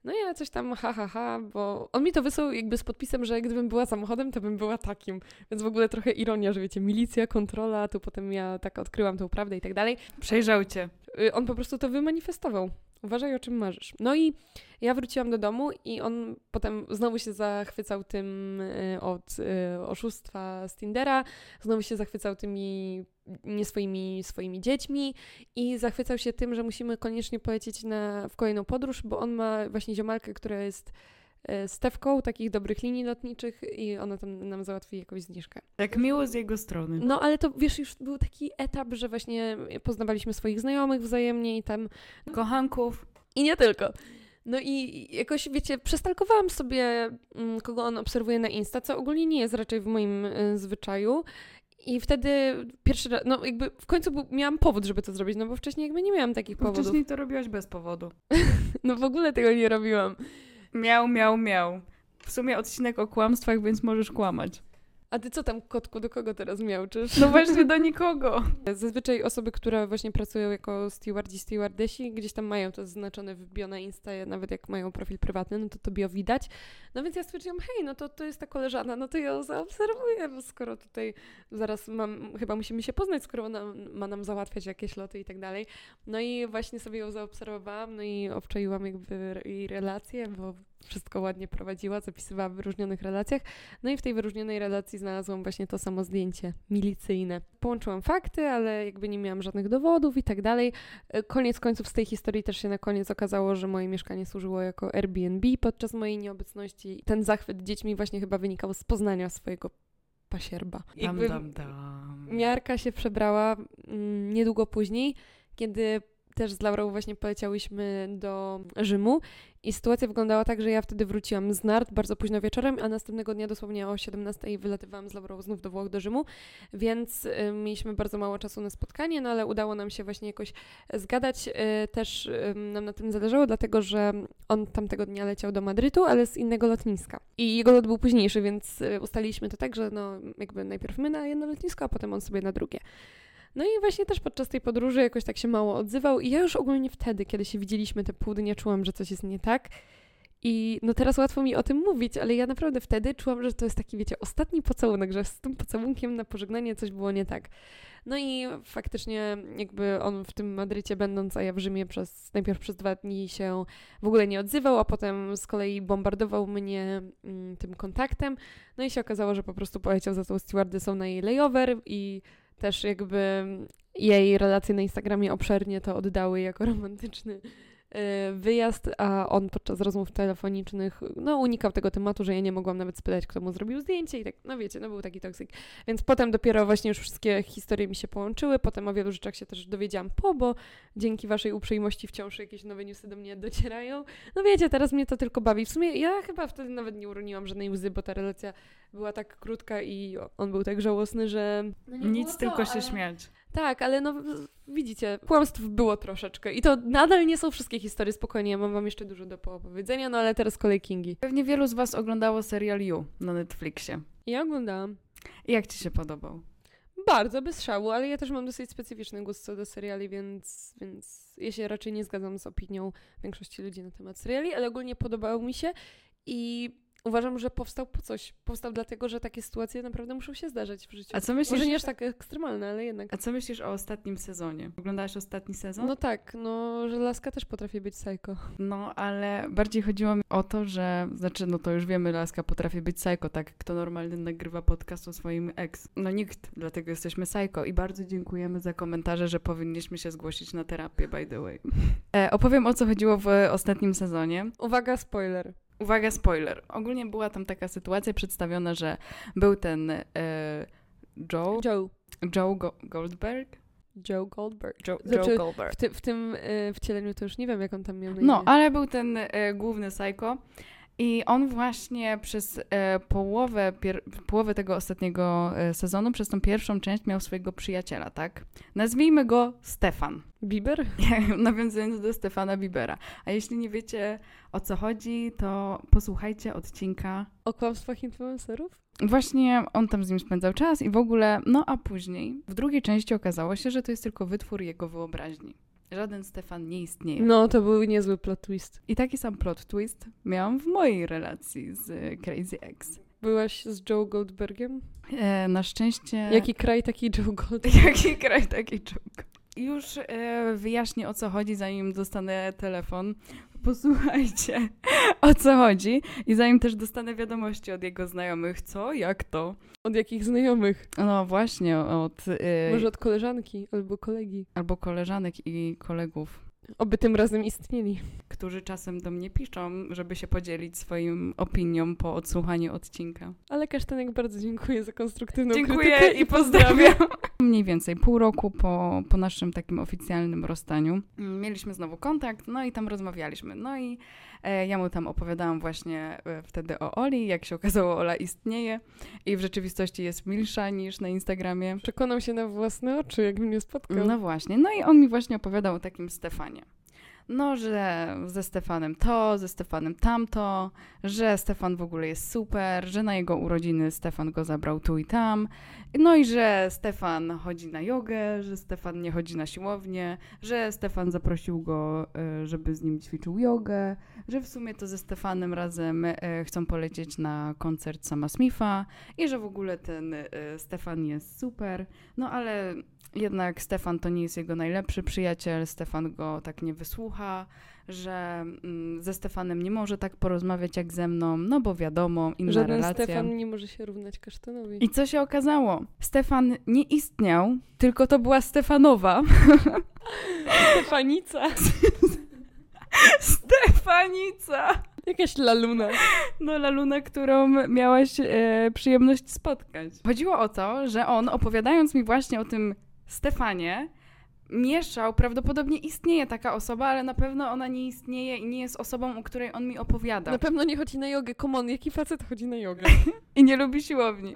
A: No ja coś tam ha, ha, ha, bo on mi to wysłał jakby z podpisem, że gdybym była samochodem, to bym była takim. Więc w ogóle trochę ironia, że wiecie, milicja, kontrola, tu potem ja tak odkryłam tą prawdę i tak dalej.
B: Przejrzał cię.
A: Y, On po prostu to wymanifestował. Uważaj, o czym marzysz. No i ja wróciłam do domu i on potem znowu się zachwycał tym y, od y, oszustwa z Tindera, znowu się zachwycał tymi nie swoimi, swoimi dziećmi i zachwycał się tym, że musimy koniecznie polecieć na, w kolejną podróż, bo on ma właśnie ziomalkę, która jest stewką takich dobrych linii lotniczych i ona tam nam załatwi jakąś zniżkę.
B: Tak miło z jego strony.
A: No ale to wiesz, już był taki etap, że właśnie poznawaliśmy swoich znajomych wzajemnie i tam
B: Kochanków.
A: i nie tylko. No i jakoś, wiecie, przestalkowałam sobie, mm, kogo on obserwuje na Insta, co ogólnie nie jest raczej w moim y, zwyczaju. I wtedy pierwszy raz, no jakby w końcu był, miałam powód, żeby to zrobić, no bo wcześniej jakby nie miałam takich powodów.
B: Wcześniej to robiłaś bez powodu. [LAUGHS]
A: No w ogóle tego nie robiłam.
B: Miał, miał, miał. W sumie odcinek o kłamstwach, więc możesz kłamać.
A: A ty co tam, kotku, do kogo teraz miałczysz?
B: No właśnie do nikogo.
A: Zazwyczaj osoby, które właśnie pracują jako stewardzi, stewardesi, gdzieś tam mają to zaznaczone w bio na Insta, nawet jak mają profil prywatny, no to to bio widać. No więc ja stwierdziłam, hej, no to to jest ta koleżana, no to ją zaobserwuję, bo skoro tutaj zaraz mam, chyba musimy się poznać, skoro ona ma nam załatwiać jakieś loty i tak dalej. No i właśnie sobie ją zaobserwowałam, no i obczaiłam jakby jej relacje, bo wszystko ładnie prowadziła, zapisywała w wyróżnionych relacjach. No i w tej wyróżnionej relacji znalazłam właśnie to samo zdjęcie milicyjne. Połączyłam fakty, ale jakby nie miałam żadnych dowodów i tak dalej. E, koniec końców z tej historii też się na koniec okazało, że moje mieszkanie służyło jako Airbnb podczas mojej nieobecności. Ten zachwyt dziećmi właśnie chyba wynikał z poznania swojego pasierba.
B: Jakby dam, dam, dam.
A: Miarka się przebrała mm, niedługo później, kiedy też z Laurą właśnie poleciałyśmy do Rzymu i sytuacja wyglądała tak, że ja wtedy wróciłam z nart bardzo późno wieczorem, a następnego dnia dosłownie o 17 wylatywałam z Laurą znów do Włoch, do Rzymu, więc y, mieliśmy bardzo mało czasu na spotkanie, no ale udało nam się właśnie jakoś zgadać. Y, też y, nam na tym zależało, dlatego że on tamtego dnia leciał do Madrytu, ale z innego lotniska. I jego lot był późniejszy, więc y, ustaliliśmy to tak, że no jakby najpierw my na jedno lotnisko, a potem on sobie na drugie. No i właśnie też podczas tej podróży jakoś tak się mało odzywał i ja już ogólnie wtedy, kiedy się widzieliśmy te pół dnia, czułam, że coś jest nie tak. I no teraz łatwo mi o tym mówić, ale ja naprawdę wtedy czułam, że to jest taki, wiecie, ostatni pocałunek, że z tym pocałunkiem na pożegnanie coś było nie tak. No i faktycznie jakby on w tym Madrycie będąc, a ja w Rzymie przez, najpierw przez dwa dni się w ogóle nie odzywał, a potem z kolei bombardował mnie mm, tym kontaktem. No i się okazało, że po prostu poleciał za tą stewardessą na jej layover i też jakby jej relacje na Instagramie obszernie to oddały jako [LAUGHS] romantyczny wyjazd, a on podczas rozmów telefonicznych no, unikał tego tematu, że ja nie mogłam nawet spytać, kto mu zrobił zdjęcie i tak, no wiecie, no był taki toksyk. Więc potem dopiero właśnie już wszystkie historie mi się połączyły, potem o wielu rzeczach się też dowiedziałam po, bo dzięki waszej uprzejmości wciąż jakieś nowe newsy do mnie docierają. No wiecie, teraz mnie to tylko bawi. W sumie ja chyba wtedy nawet nie uroniłam żadnej łzy, bo ta relacja była tak krótka i on był tak żałosny, że...
B: No Nic, to, tylko się ale... śmiać.
A: Tak, ale no widzicie, kłamstw było troszeczkę. I to nadal nie są wszystkie historie, spokojnie, ja mam wam jeszcze dużo do poopowiedzenia, no ale teraz kolej Kingi.
B: Pewnie wielu z was oglądało serial You na Netflixie.
A: Ja oglądałam.
B: I jak ci się podobał?
A: Bardzo, bez szału, ale ja też mam dosyć specyficzny gust co do seriali, więc, więc ja się raczej nie zgadzam z opinią większości ludzi na temat seriali, ale ogólnie podobał mi się i uważam, że powstał po coś. Powstał dlatego, że takie sytuacje naprawdę muszą się zdarzać w życiu.
B: A co myślisz?
A: Może nie aż tak ekstremalne, ale jednak.
B: A co myślisz o ostatnim sezonie? Oglądałaś ostatni sezon?
A: No tak, no, że Laska też potrafi być psycho.
B: No, ale bardziej chodziło mi o to, że, znaczy, no to już wiemy, Laska potrafi być psycho, tak? Kto normalny nagrywa podcast o swoim ex? No nikt, dlatego jesteśmy psycho i bardzo dziękujemy za komentarze, że powinniśmy się zgłosić na terapię, by the way. E, opowiem, o co chodziło w ostatnim sezonie.
A: Uwaga, spoiler.
B: Uwaga, spoiler. Ogólnie była tam taka sytuacja przedstawiona, że był ten e, Joe.
A: Joe.
B: Joe Go Goldberg.
A: Joe Goldberg.
B: Joe, znaczy, Joe Goldberg.
A: W, ty, w tym y, wcieleniu to już nie wiem, jak on tam miał na
B: No, ale był ten y, główny psycho. I on właśnie przez e, połowę, pier, połowę tego ostatniego e, sezonu, przez tą pierwszą część miał swojego przyjaciela, tak? Nazwijmy go Stefan.
A: Bieber? [LAUGHS]
B: Nawiązując do Stefana Bibera. A jeśli nie wiecie o co chodzi, to posłuchajcie odcinka.
A: O kłamstwach influencerów?
B: Właśnie on tam z nim spędzał czas i w ogóle, no a później w drugiej części okazało się, że to jest tylko wytwór jego wyobraźni. Żaden Stefan nie istnieje.
A: No, to był niezły plot twist.
B: I taki sam plot twist miałam w mojej relacji z Crazy Ex.
A: Byłaś z Joe Goldbergiem?
B: E, na szczęście...
A: Jaki kraj, taki Joe Goldberg. [LAUGHS]
B: Jaki kraj, taki Joe Już e, wyjaśnię o co chodzi, zanim dostanę telefon. Posłuchajcie, o co chodzi. I zanim też dostanę wiadomości od jego znajomych. Co? Jak to?
A: Od jakich znajomych?
B: No właśnie, od... Yy,
A: Może od koleżanki albo kolegi.
B: Albo koleżanek i kolegów.
A: Oby tym razem istnieli.
B: Którzy czasem do mnie piszą, żeby się podzielić swoim opinią po odsłuchaniu odcinka.
A: Ale Kasztanek bardzo dziękuję za konstruktywną
B: dziękuję
A: krytykę
B: i pozdrawiam. Mniej więcej pół roku po, po naszym takim oficjalnym rozstaniu mieliśmy znowu kontakt, no i tam rozmawialiśmy. No i ja mu tam opowiadałam właśnie e, wtedy o Oli, jak się okazało, Ola istnieje i w rzeczywistości jest milsza niż na Instagramie.
A: Przekonał się na własne oczy, jak mnie spotkał.
B: No właśnie. No i on mi właśnie opowiadał o takim Stefanie no, że ze Stefanem to, ze Stefanem tamto, że Stefan w ogóle jest super, że na jego urodziny Stefan go zabrał tu i tam, no i że Stefan chodzi na jogę, że Stefan nie chodzi na siłownię, że Stefan zaprosił go, e, żeby z nim ćwiczył jogę, że w sumie to ze Stefanem razem e, chcą polecieć na koncert Sama Smitha i że w ogóle ten e, Stefan jest super, no ale jednak Stefan to nie jest jego najlepszy przyjaciel, Stefan go tak nie wysłucha, że mm, ze Stefanem nie może tak porozmawiać jak ze mną, no bo wiadomo, inna
A: Żaden
B: relacja.
A: Stefan nie może się równać kasztanowi.
B: I co się okazało? Stefan nie istniał, tylko to była Stefanowa. [LAUGHS]
A: Stefanica. [LAUGHS]
B: Stefanica!
A: Jakaś laluna.
B: No, Laluna, którą miałaś e, przyjemność spotkać. Chodziło o to, że on, opowiadając mi właśnie o tym Stefanie, mieszał, prawdopodobnie istnieje taka osoba, ale na pewno ona nie istnieje i nie jest osobą, o której on mi opowiadał.
A: Na pewno nie chodzi na jogę. Komon, jaki facet chodzi na jogę? [LAUGHS]
B: I nie lubi siłowni.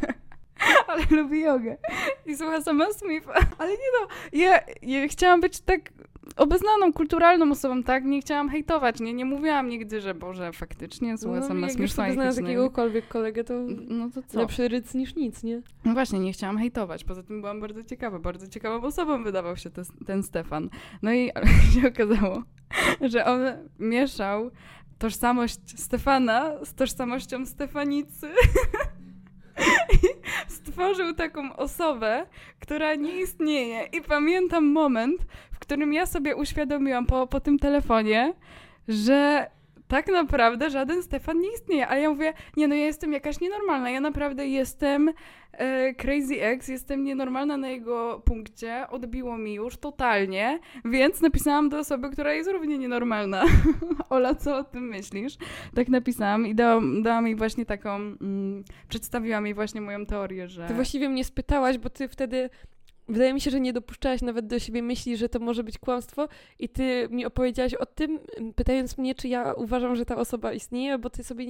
B: [LAUGHS] ale lubi jogę. I słucha sama Smitha. [LAUGHS] Ale nie no, ja, ja chciałam być tak obeznaną, kulturalną osobą, tak? Nie chciałam hejtować, nie, nie mówiłam nigdy, że Boże, faktycznie słucha
A: No, jak już
B: Smitha.
A: sobie
B: i
A: znalazł
B: na
A: jakiegokolwiek kolegę, to.
B: No to co?
A: lepszy ryc niż nic, nie?
B: No właśnie, nie chciałam hejtować. Poza tym byłam bardzo ciekawa. Bardzo ciekawą osobą wydawał się te, ten Stefan. No i [LAUGHS] się okazało, że on mieszał tożsamość Stefana z tożsamością Stefanicy. [LAUGHS] Stworzył taką osobę, która nie istnieje. I pamiętam moment, w którym ja sobie uświadomiłam po, po tym telefonie, że tak naprawdę żaden Stefan nie istnieje. Ale ja mówię, nie no, ja jestem jakaś nienormalna. Ja naprawdę jestem e, Crazy Ex, jestem nienormalna na jego punkcie. Odbiło mi już totalnie, więc napisałam do osoby, która jest równie nienormalna. [LAUGHS] Ola, co o tym myślisz? Tak napisałam i dałam, dałam jej właśnie taką, mm, przedstawiłam jej właśnie moją teorię, że...
A: Ty właściwie mnie spytałaś, bo ty wtedy... Wydaje mi się, że nie dopuszczałaś nawet do siebie myśli, że to może być kłamstwo i ty mi opowiedziałaś o tym, pytając mnie, czy ja uważam, że ta osoba istnieje, bo ty sobie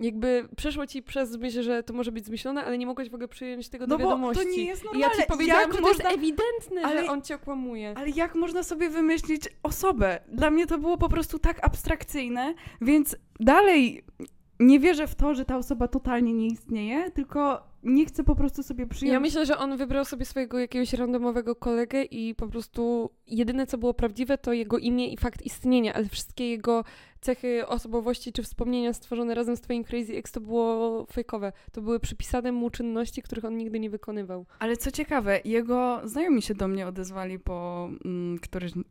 A: jakby przeszło ci przez myśl, że to może być zmyślone, ale nie mogłaś w ogóle przyjąć tego
B: No
A: do
B: bo to
A: wiadomości.
B: nie jest
A: I ja
B: normalne.
A: ci powiedziałam,
B: Jak
A: że
B: można-
A: to jest ewidentne,
B: Ale-
A: że on cię okłamuje.
B: Ale jak można sobie wymyślić osobę? Dla mnie to było po prostu tak abstrakcyjne, więc dalej nie wierzę w to, że ta osoba totalnie nie istnieje, tylko nie chcę po prostu sobie przyjąć.
A: Ja myślę, że on wybrał sobie swojego jakiegoś randomowego kolegę i po prostu jedyne, co było prawdziwe, to jego imię i fakt istnienia, ale wszystkie jego cechy osobowości czy wspomnienia stworzone razem z twoim Crazy Ex to było fejkowe. To były przypisane mu czynności, których on nigdy nie wykonywał.
B: Ale co ciekawe, jego znajomi się do mnie odezwali po mm,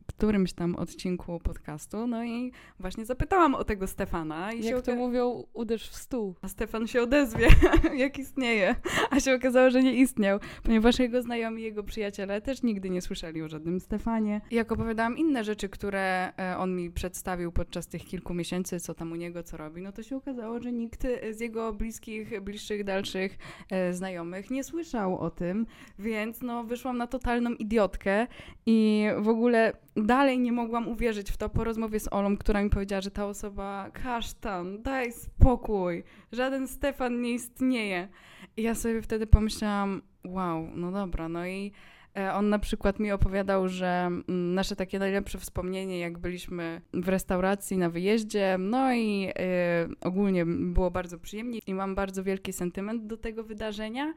B: którymś tam odcinku podcastu, no i właśnie zapytałam o tego Stefana i się
A: Jak to
B: oka-
A: mówią, uderz w stół.
B: A Stefan się odezwie, [LAUGHS] jak istnieje. A się okazało, że nie istniał, ponieważ jego znajomi, jego przyjaciele też nigdy nie słyszeli o żadnym Stefanie. Jak opowiadałam inne rzeczy, które e, on mi przedstawił podczas tych kilku miesięcy, co tam u niego, co robi, no to się okazało, że nikt z jego bliskich, bliższych, dalszych e, znajomych nie słyszał o tym, więc no wyszłam na totalną idiotkę i w ogóle dalej nie mogłam uwierzyć w to po rozmowie z Olą, która mi powiedziała, że ta osoba, kasztan, daj spokój, żaden Stefan nie istnieje. I ja sobie wtedy pomyślałam, wow, no dobra, no i e, on na przykład mi opowiadał, że mm, nasze takie najlepsze wspomnienie, jak byliśmy w restauracji na wyjeździe, no i e, ogólnie było bardzo przyjemnie i mam bardzo wielki sentyment do tego wydarzenia,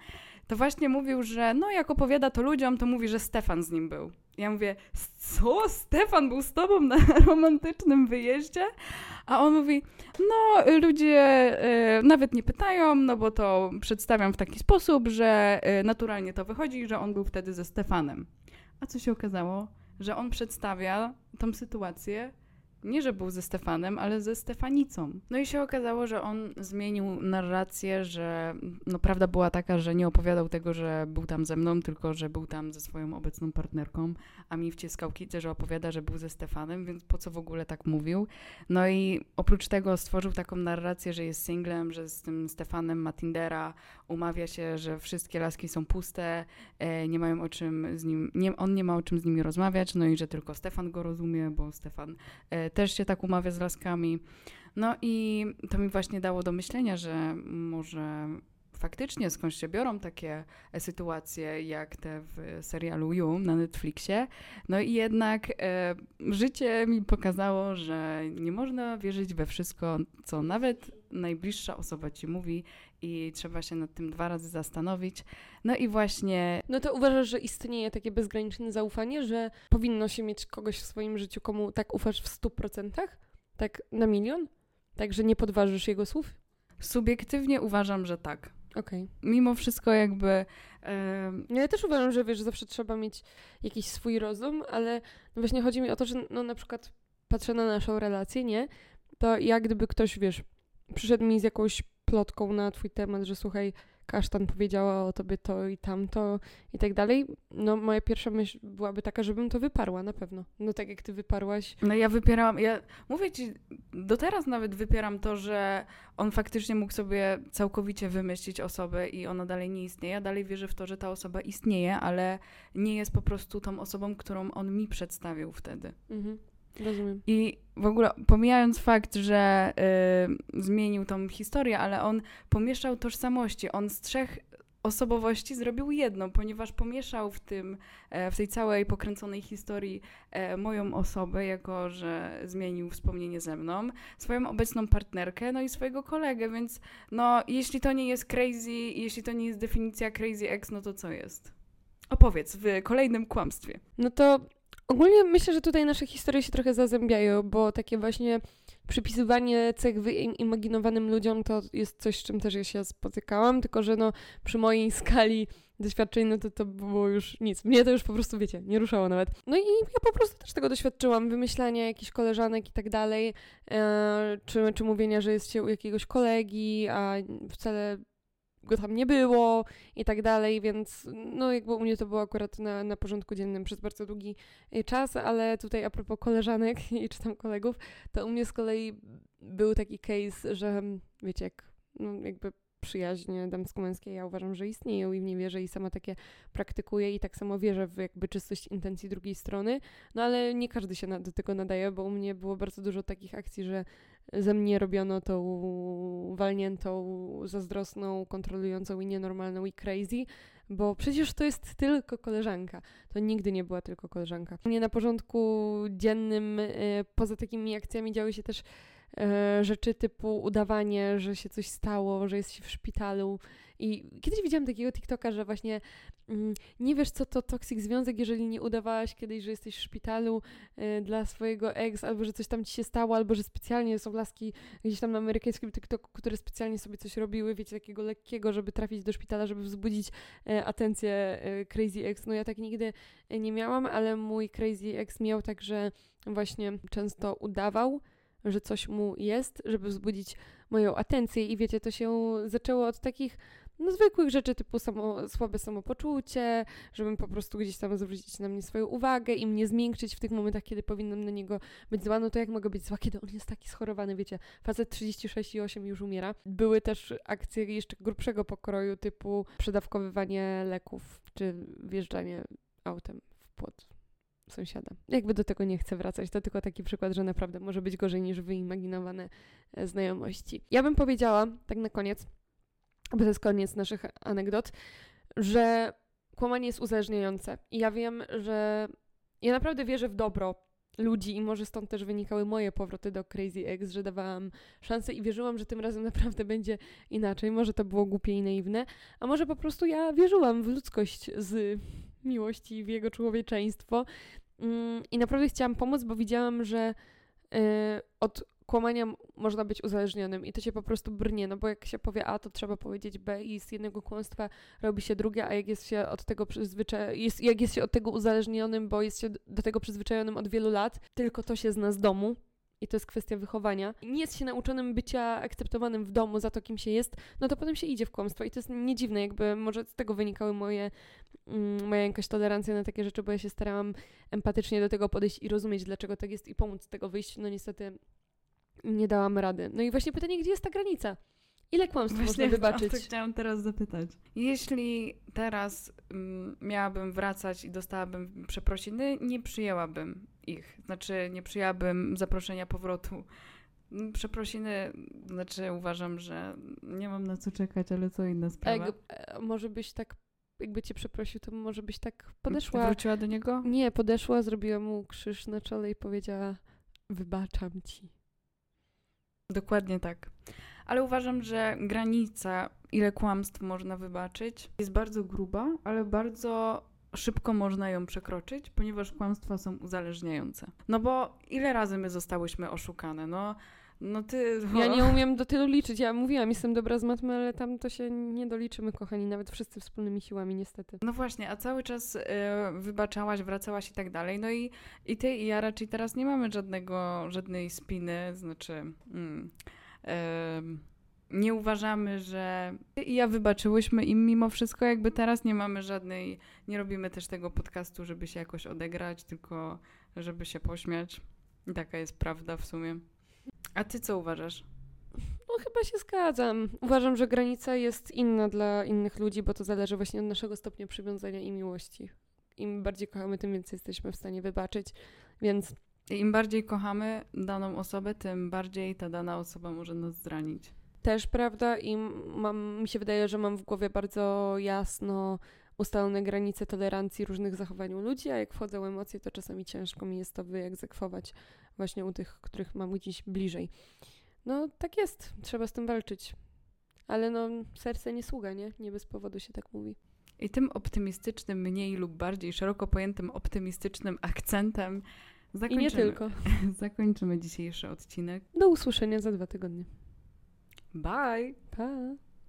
B: to właśnie mówił, że no jak opowiada to ludziom, to mówi, że Stefan z nim był. Ja mówię, co? Stefan był z tobą na [LAUGHS] romantycznym wyjeździe? A on mówi, no ludzie e, nawet nie pytają, no bo to przedstawiam w taki sposób, że e, naturalnie to wychodzi, że on był wtedy ze Stefanem. A co się okazało? Że on przedstawia tą sytuację nie, że był ze Stefanem, ale ze Stefanicą. No i się okazało, że on zmienił narrację, że no prawda była taka, że nie opowiadał tego, że był tam ze mną, tylko że był tam ze swoją obecną partnerką, a mi wciskał kitę, że opowiada, że był ze Stefanem, więc po co w ogóle tak mówił? No i oprócz tego stworzył taką narrację, że jest singlem, że z tym Stefanem ma Tindera, umawia się, że wszystkie laski są puste, e, nie mają o czym z nim, nie, on nie ma o czym z nimi rozmawiać, no i że tylko Stefan go rozumie, bo Stefan e, też się tak umawia z laskami. No i to mi właśnie dało do myślenia, że może faktycznie skądś się biorą takie sytuacje jak te w serialu You na Netflixie. No i jednak e, życie mi pokazało, że nie można wierzyć we wszystko, co nawet najbliższa osoba ci mówi i trzeba się nad tym dwa razy zastanowić. No i właśnie
A: No to uważasz, że istnieje takie bezgraniczne zaufanie, że powinno się mieć kogoś w swoim życiu, komu tak ufasz w 100%? Tak na milion? Tak, że nie podważysz jego słów?
B: subiektywnie uważam, że tak.
A: Okej.
B: Mimo wszystko jakby...
A: No Ja też uważam, że wiesz, zawsze trzeba mieć jakiś swój rozum, ale no właśnie chodzi mi o to, że no na przykład patrzę na naszą relację, nie? To jak gdyby ktoś, wiesz, przyszedł mi z jakąś plotką na twój temat, że słuchaj, kasztan powiedziała o tobie to i tamto i tak dalej, no moja pierwsza myśl byłaby taka, żebym to wyparła na pewno. No tak jak ty wyparłaś.
B: No ja wypierałam, ja mówię ci, do teraz nawet wypieram to, że on faktycznie mógł sobie całkowicie wymyślić osobę i ona dalej nie istnieje. Ja dalej wierzę w to, że ta osoba istnieje, ale nie jest po prostu tą osobą, którą on mi przedstawił wtedy.
A: Mhm. Rozumiem.
B: I w ogóle pomijając fakt, że y, zmienił tą historię, ale on pomieszał tożsamości. On z trzech osobowości zrobił jedną, ponieważ pomieszał w tym, e, w tej całej pokręconej historii e, moją osobę, jako że zmienił wspomnienie ze mną, swoją obecną partnerkę, no i swojego kolegę, więc no jeśli to nie jest crazy, jeśli to nie jest definicja crazy ex, no to co jest? Opowiedz w kolejnym kłamstwie.
A: No to ogólnie myślę, że tutaj nasze historie się trochę zazębiają, bo takie właśnie przypisywanie cech wyimaginowanym ludziom to jest coś, z czym też ja się spotykałam, tylko że no przy mojej skali doświadczeń, no to to było już nic. Mnie to już po prostu, wiecie, nie ruszało nawet. No i ja po prostu też tego doświadczyłam, wymyślania jakichś koleżanek i tak dalej, e, czy, czy mówienia, że jest się u jakiegoś kolegi, a wcale go tam nie było i tak dalej, więc no jakby u mnie to było akurat na, na porządku dziennym przez bardzo długi y, czas, ale tutaj a propos koleżanek [LAUGHS] i czy tam kolegów, to u mnie z kolei był taki case, że wiecie, jak no jakby przyjaźnie damsko-męskie ja uważam, że istnieją i w nie wierzę i sama takie praktykuję i tak samo wierzę w jakby czystość intencji drugiej strony, no ale nie każdy się na, do tego nadaje, bo u mnie było bardzo dużo takich akcji, że ze mnie robiono tą walniętą, zazdrosną, kontrolującą i nienormalną i crazy, bo przecież to jest tylko koleżanka. To nigdy nie była tylko koleżanka. U mnie na porządku dziennym, y, poza takimi akcjami działy się też rzeczy typu udawanie, że się coś stało, że jest się w szpitalu. I kiedyś widziałam takiego TikToka, że właśnie mm, nie wiesz, co to toksik związek, jeżeli nie udawałaś kiedyś, że jesteś w szpitalu y, dla swojego ex, albo że coś tam ci się stało, albo że specjalnie są laski gdzieś tam na amerykańskim TikToku, które specjalnie sobie coś robiły, wiecie, takiego lekkiego, żeby trafić do szpitala, żeby wzbudzić y, atencję crazy ex. No ja tak nigdy nie miałam, ale mój crazy ex miał tak, że właśnie często udawał, że coś mu jest, żeby wzbudzić moją atencję. I wiecie, to się zaczęło od takich no, zwykłych rzeczy typu samo, słabe samopoczucie, żebym po prostu gdzieś tam zwrócić na mnie swoją uwagę i mnie zmiękczyć w tych momentach, kiedy powinnam na niego być zła. No to jak mogę być zła, kiedy on jest taki schorowany, wiecie, facet 36,8 już umiera. Były też akcje jeszcze grubszego pokroju typu przedawkowywanie leków czy wjeżdżanie autem w płot sąsiada. Jakby do tego nie chcę wracać, to tylko taki przykład, że naprawdę może być gorzej niż wyimaginowane e, znajomości. Ja bym powiedziała, tak na koniec, bo to jest koniec naszych anegdot, że kłamanie jest uzależniające. I ja wiem, że ja naprawdę wierzę w dobro ludzi i może stąd też wynikały moje powroty do Crazy Ex, że dawałam szansę i wierzyłam, że tym razem [LAUGHS] naprawdę będzie inaczej. Może to było głupie i naiwne, a może po prostu ja wierzyłam w ludzkość z miłości w jego człowieczeństwo. Mm, I naprawdę chciałam pomóc, bo widziałam, że y, od kłamania można być uzależnionym i to cię po prostu brnie, no bo jak się powie A, to trzeba powiedzieć B i z jednego kłamstwa robi się drugie, a jak jest się od tego przyzwyczaj... jest, jak jest się od tego uzależnionym, bo jest się do tego przyzwyczajonym od wielu lat, tylko to się zna z domu, i to jest kwestia wychowania, nie jest się nauczonym bycia akceptowanym w domu za to, kim się jest, no to potem się idzie w kłamstwo i to jest niedziwne, jakby może z tego wynikały moje, mm, moja jakaś tolerancja na takie rzeczy, bo ja się starałam empatycznie do tego podejść i rozumieć, dlaczego tak jest i pomóc z tego wyjść, no niestety nie dałam rady. No i właśnie pytanie, gdzie jest ta granica? Ile kłamstw Właśnie można wybaczyć?
B: To [LAUGHS] chciałam teraz zapytać. Jeśli teraz mm, miałabym wracać i dostałabym przeprosiny, nie przyjęłabym ich. Znaczy, nie przyjęłabym zaproszenia powrotu. Mm, przeprosiny, znaczy uważam, że nie mam na co czekać, ale co inna sprawa.
A: E, może byś tak, jakby cię przeprosił, to może byś tak podeszła.
B: Wróciła do niego?
A: Nie, podeszła, zrobiła mu krzyż na czole i powiedziała: Wybaczam ci.
B: Dokładnie tak. Ale uważam, że granica, ile kłamstw można wybaczyć, jest bardzo gruba, ale bardzo szybko można ją przekroczyć, ponieważ kłamstwa są uzależniające. No bo ile razy my zostałyśmy oszukane? No No ty...
A: Ja nie umiem do tylu liczyć. Ja mówiłam, jestem dobra z matmy, ale tam to się nie doliczymy, kochani, nawet wszyscy wspólnymi siłami, niestety.
B: No właśnie, a cały czas e, wybaczałaś, wracałaś i tak dalej. No i, i ty i ja raczej teraz nie mamy żadnego, żadnej spiny, znaczy... Mm, em, nie uważamy, że i ja wybaczyłyśmy im mimo wszystko, jakby teraz nie mamy żadnej, nie robimy też tego podcastu, żeby się jakoś odegrać, tylko żeby się pośmiać. I taka jest prawda w sumie. A ty co uważasz?
A: No chyba się zgadzam. Uważam, że granica jest inna dla innych ludzi, bo to zależy właśnie od naszego stopnia przywiązania i miłości. Im bardziej kochamy, tym więcej jesteśmy w stanie wybaczyć, więc
B: Im bardziej kochamy daną osobę, tym bardziej ta dana osoba może nas zranić.
A: Też prawda i mam, mi się wydaje, że mam w głowie bardzo jasno ustalone granice tolerancji różnych zachowań u ludzi, a jak wchodzą emocje, to czasami ciężko mi jest to wyegzekwować właśnie u tych, których mam gdzieś bliżej. No tak jest, trzeba z tym walczyć. Ale no, serce nie sługa, nie? Nie bez powodu się tak mówi.
B: I tym optymistycznym, mniej lub bardziej szeroko pojętym optymistycznym akcentem
A: I
B: zakończymy,
A: nie tylko. [LAUGHS]
B: zakończymy dzisiejszy odcinek.
A: Do usłyszenia za dwa tygodnie.
B: Bye.
A: Bye.